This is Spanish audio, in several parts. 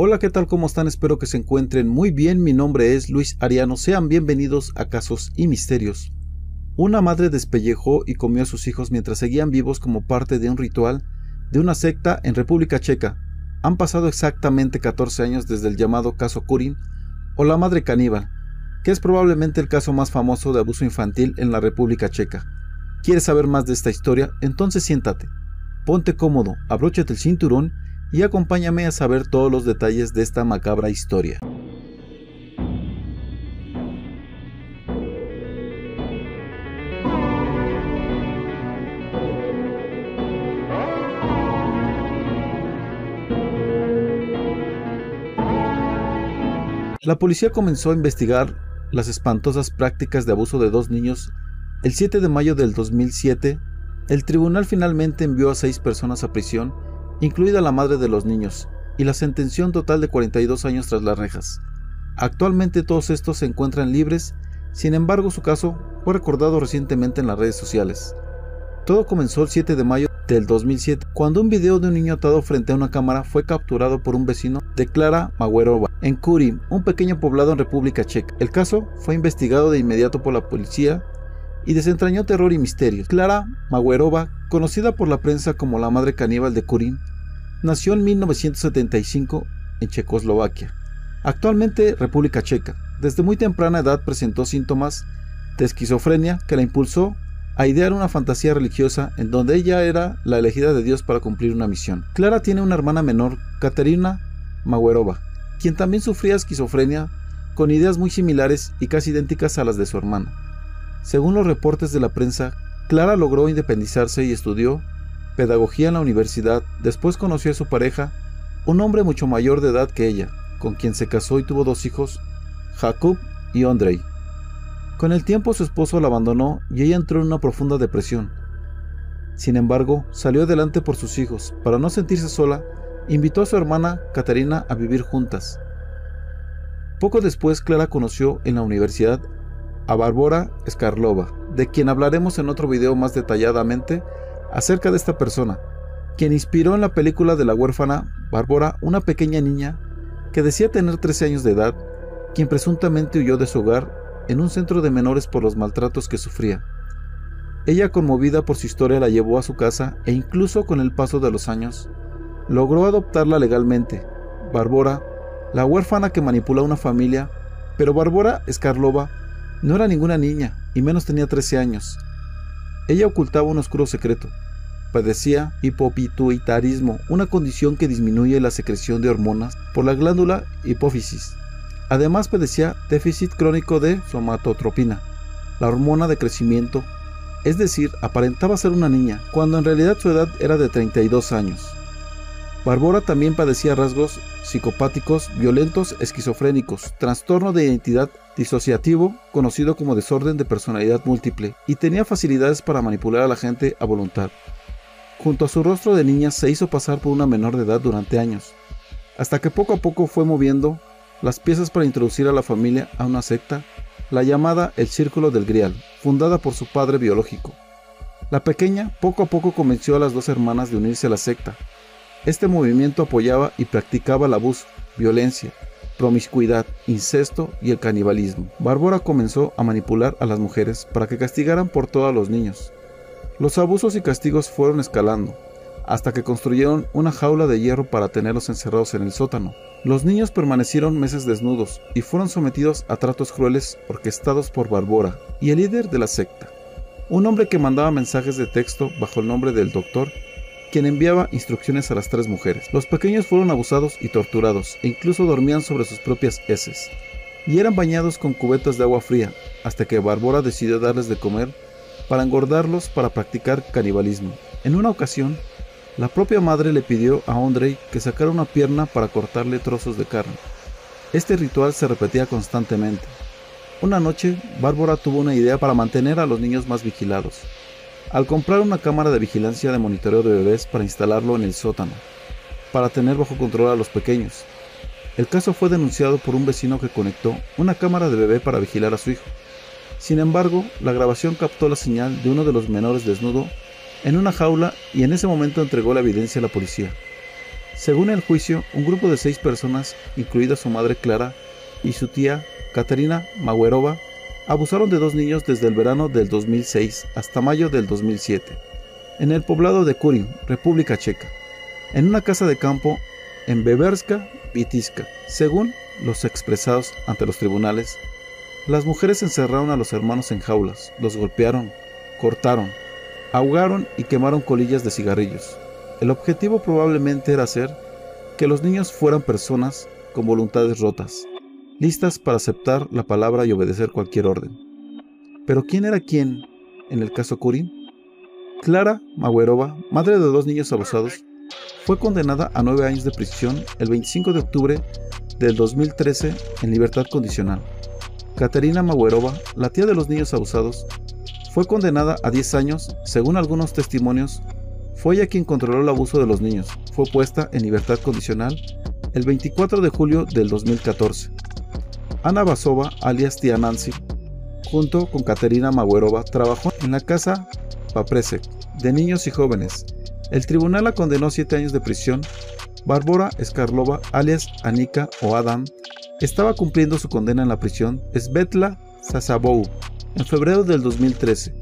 Hola, ¿qué tal? ¿Cómo están? Espero que se encuentren muy bien. Mi nombre es Luis Ariano. Sean bienvenidos a Casos y Misterios. Una madre despellejó y comió a sus hijos mientras seguían vivos como parte de un ritual de una secta en República Checa. Han pasado exactamente 14 años desde el llamado caso Kurin o la madre caníbal, que es probablemente el caso más famoso de abuso infantil en la República Checa. ¿Quieres saber más de esta historia? Entonces siéntate, ponte cómodo, abróchate el cinturón y acompáñame a saber todos los detalles de esta macabra historia. La policía comenzó a investigar las espantosas prácticas de abuso de dos niños el 7 de mayo del 2007. El tribunal finalmente envió a seis personas a prisión incluida la madre de los niños, y la sentencia en total de 42 años tras las rejas. Actualmente todos estos se encuentran libres, sin embargo su caso fue recordado recientemente en las redes sociales. Todo comenzó el 7 de mayo del 2007, cuando un video de un niño atado frente a una cámara fue capturado por un vecino de Clara Maguerova, en Kurim, un pequeño poblado en República Checa. El caso fue investigado de inmediato por la policía y desentrañó terror y misterios. Clara Maguerova, conocida por la prensa como la madre caníbal de Kurim, nació en 1975 en Checoslovaquia, actualmente República Checa. Desde muy temprana edad presentó síntomas de esquizofrenia que la impulsó a idear una fantasía religiosa en donde ella era la elegida de Dios para cumplir una misión. Clara tiene una hermana menor, Katerina Maguerova, quien también sufría esquizofrenia con ideas muy similares y casi idénticas a las de su hermana. Según los reportes de la prensa, Clara logró independizarse y estudió pedagogía en la universidad, después conoció a su pareja, un hombre mucho mayor de edad que ella, con quien se casó y tuvo dos hijos, Jacob y Andrei. Con el tiempo su esposo la abandonó y ella entró en una profunda depresión. Sin embargo, salió adelante por sus hijos. Para no sentirse sola, invitó a su hermana Katarina a vivir juntas. Poco después, Clara conoció en la universidad a Barbora Skarlova, de quien hablaremos en otro video más detalladamente acerca de esta persona, quien inspiró en la película de la huérfana Bárbara una pequeña niña que decía tener 13 años de edad, quien presuntamente huyó de su hogar en un centro de menores por los maltratos que sufría. Ella, conmovida por su historia, la llevó a su casa e incluso con el paso de los años, logró adoptarla legalmente. Bárbara, la huérfana que manipula una familia, pero Bárbara Skarlova no era ninguna niña, y menos tenía 13 años. Ella ocultaba un oscuro secreto. Padecía hipopituitarismo, una condición que disminuye la secreción de hormonas por la glándula hipófisis. Además padecía déficit crónico de somatotropina, la hormona de crecimiento, es decir, aparentaba ser una niña, cuando en realidad su edad era de 32 años. Barbora también padecía rasgos psicopáticos, violentos, esquizofrénicos, trastorno de identidad disociativo, conocido como desorden de personalidad múltiple, y tenía facilidades para manipular a la gente a voluntad. Junto a su rostro de niña se hizo pasar por una menor de edad durante años, hasta que poco a poco fue moviendo las piezas para introducir a la familia a una secta, la llamada el Círculo del Grial, fundada por su padre biológico. La pequeña poco a poco convenció a las dos hermanas de unirse a la secta. Este movimiento apoyaba y practicaba el abuso, violencia, promiscuidad, incesto y el canibalismo. Bárbara comenzó a manipular a las mujeres para que castigaran por todo a los niños. Los abusos y castigos fueron escalando, hasta que construyeron una jaula de hierro para tenerlos encerrados en el sótano. Los niños permanecieron meses desnudos y fueron sometidos a tratos crueles orquestados por Bárbara y el líder de la secta, un hombre que mandaba mensajes de texto bajo el nombre del doctor quien enviaba instrucciones a las tres mujeres. Los pequeños fueron abusados y torturados, e incluso dormían sobre sus propias heces, y eran bañados con cubetas de agua fría, hasta que Bárbara decidió darles de comer para engordarlos para practicar canibalismo. En una ocasión, la propia madre le pidió a Andrei que sacara una pierna para cortarle trozos de carne. Este ritual se repetía constantemente. Una noche, Bárbara tuvo una idea para mantener a los niños más vigilados al comprar una cámara de vigilancia de monitoreo de bebés para instalarlo en el sótano, para tener bajo control a los pequeños. El caso fue denunciado por un vecino que conectó una cámara de bebé para vigilar a su hijo. Sin embargo, la grabación captó la señal de uno de los menores desnudo en una jaula y en ese momento entregó la evidencia a la policía. Según el juicio, un grupo de seis personas, incluida su madre Clara y su tía Katerina Maguerova, abusaron de dos niños desde el verano del 2006 hasta mayo del 2007, en el poblado de Kurin, República Checa, en una casa de campo en Beberska, Vitiska. Según los expresados ante los tribunales, las mujeres encerraron a los hermanos en jaulas, los golpearon, cortaron, ahogaron y quemaron colillas de cigarrillos. El objetivo probablemente era hacer que los niños fueran personas con voluntades rotas, listas para aceptar la palabra y obedecer cualquier orden. Pero ¿quién era quién en el caso Kurin? Clara Maguerova, madre de dos niños abusados, fue condenada a nueve años de prisión el 25 de octubre del 2013 en libertad condicional. Katerina Maguerova, la tía de los niños abusados, fue condenada a 10 años, según algunos testimonios, fue ella quien controló el abuso de los niños. Fue puesta en libertad condicional el 24 de julio del 2014. Ana Basova, alias Tía Nancy, junto con Katerina Maguerova, trabajó en la casa Papresek de niños y jóvenes. El tribunal la condenó a 7 años de prisión. Bárbara Skarlova, alias Anika o Adam, estaba cumpliendo su condena en la prisión Svetla Sasabou en febrero del 2013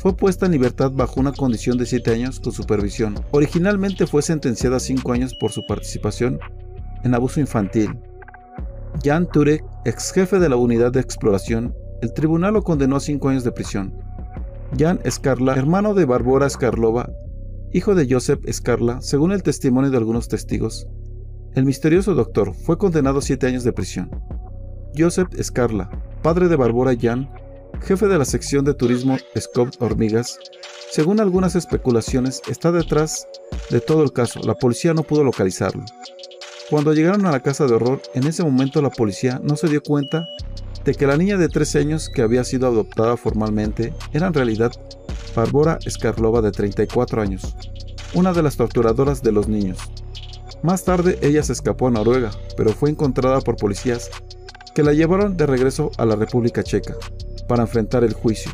fue puesta en libertad bajo una condición de 7 años con supervisión. Originalmente fue sentenciada a 5 años por su participación en abuso infantil. Jan Turek, ex jefe de la unidad de exploración, el tribunal lo condenó a 5 años de prisión. Jan Skarla, hermano de Barbora Skarlova, hijo de Joseph Skarla, según el testimonio de algunos testigos, el misterioso doctor fue condenado a 7 años de prisión. Joseph Skarla, padre de Barbora Jan, jefe de la sección de turismo Scott Hormigas, según algunas especulaciones, está detrás de todo el caso. La policía no pudo localizarlo. Cuando llegaron a la casa de horror, en ese momento la policía no se dio cuenta de que la niña de 13 años que había sido adoptada formalmente era en realidad Barbora Skarlova de 34 años, una de las torturadoras de los niños. Más tarde ella se escapó a Noruega, pero fue encontrada por policías que la llevaron de regreso a la República Checa para enfrentar el juicio.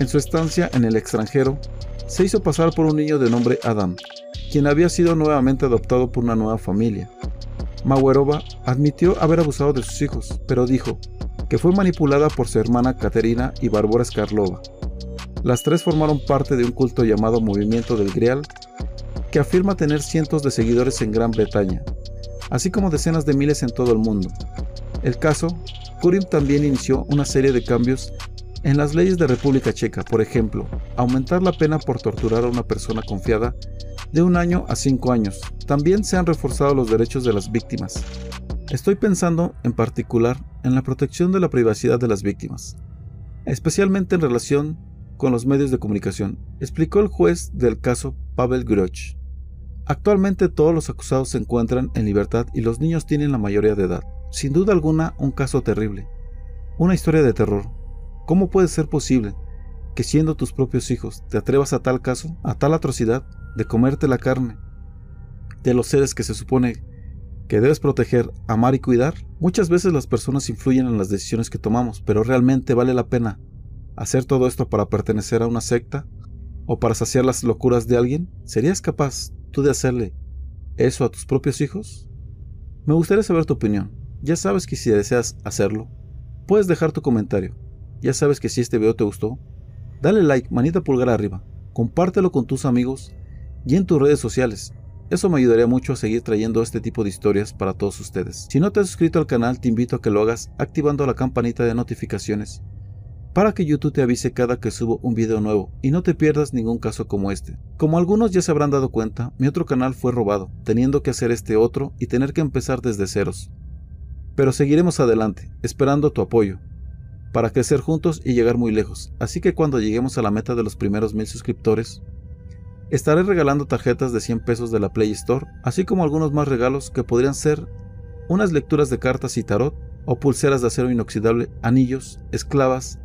En su estancia en el extranjero, se hizo pasar por un niño de nombre Adam, quien había sido nuevamente adoptado por una nueva familia. Maguerova admitió haber abusado de sus hijos, pero dijo que fue manipulada por su hermana Katerina y Barbora Skarlova. Las tres formaron parte de un culto llamado Movimiento del Grial, que afirma tener cientos de seguidores en Gran Bretaña, así como decenas de miles en todo el mundo. El caso Kurim también inició una serie de cambios en las leyes de República Checa, por ejemplo, aumentar la pena por torturar a una persona confiada de un año a cinco años. También se han reforzado los derechos de las víctimas. Estoy pensando en particular en la protección de la privacidad de las víctimas, especialmente en relación con los medios de comunicación, explicó el juez del caso Pavel Groch. Actualmente todos los acusados se encuentran en libertad y los niños tienen la mayoría de edad. Sin duda alguna, un caso terrible. Una historia de terror. ¿Cómo puede ser posible que siendo tus propios hijos te atrevas a tal caso, a tal atrocidad, de comerte la carne de los seres que se supone que debes proteger, amar y cuidar? Muchas veces las personas influyen en las decisiones que tomamos, pero realmente vale la pena hacer todo esto para pertenecer a una secta o para saciar las locuras de alguien. ¿Serías capaz tú de hacerle eso a tus propios hijos? Me gustaría saber tu opinión. Ya sabes que si deseas hacerlo, puedes dejar tu comentario. Ya sabes que si este video te gustó, dale like, manita pulgar arriba, compártelo con tus amigos y en tus redes sociales. Eso me ayudaría mucho a seguir trayendo este tipo de historias para todos ustedes. Si no te has suscrito al canal, te invito a que lo hagas activando la campanita de notificaciones para que YouTube te avise cada que subo un video nuevo y no te pierdas ningún caso como este. Como algunos ya se habrán dado cuenta, mi otro canal fue robado, teniendo que hacer este otro y tener que empezar desde ceros. Pero seguiremos adelante, esperando tu apoyo, para crecer juntos y llegar muy lejos. Así que cuando lleguemos a la meta de los primeros mil suscriptores, estaré regalando tarjetas de 100 pesos de la Play Store, así como algunos más regalos que podrían ser unas lecturas de cartas y tarot, o pulseras de acero inoxidable, anillos, esclavas,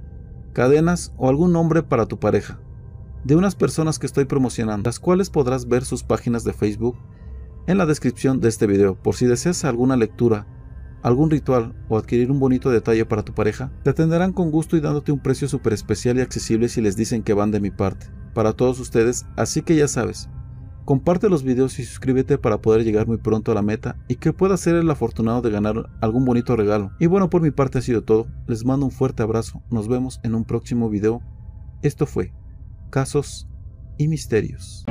cadenas o algún nombre para tu pareja, de unas personas que estoy promocionando, las cuales podrás ver sus páginas de Facebook en la descripción de este video, por si deseas alguna lectura algún ritual o adquirir un bonito detalle para tu pareja, te atenderán con gusto y dándote un precio súper especial y accesible si les dicen que van de mi parte, para todos ustedes, así que ya sabes, Comparte los videos y suscríbete para poder llegar muy pronto a la meta y que pueda ser el afortunado de ganar algún bonito regalo. Y bueno, por mi parte ha sido todo. Les mando un fuerte abrazo. Nos vemos en un próximo video. Esto fue Casos y Misterios.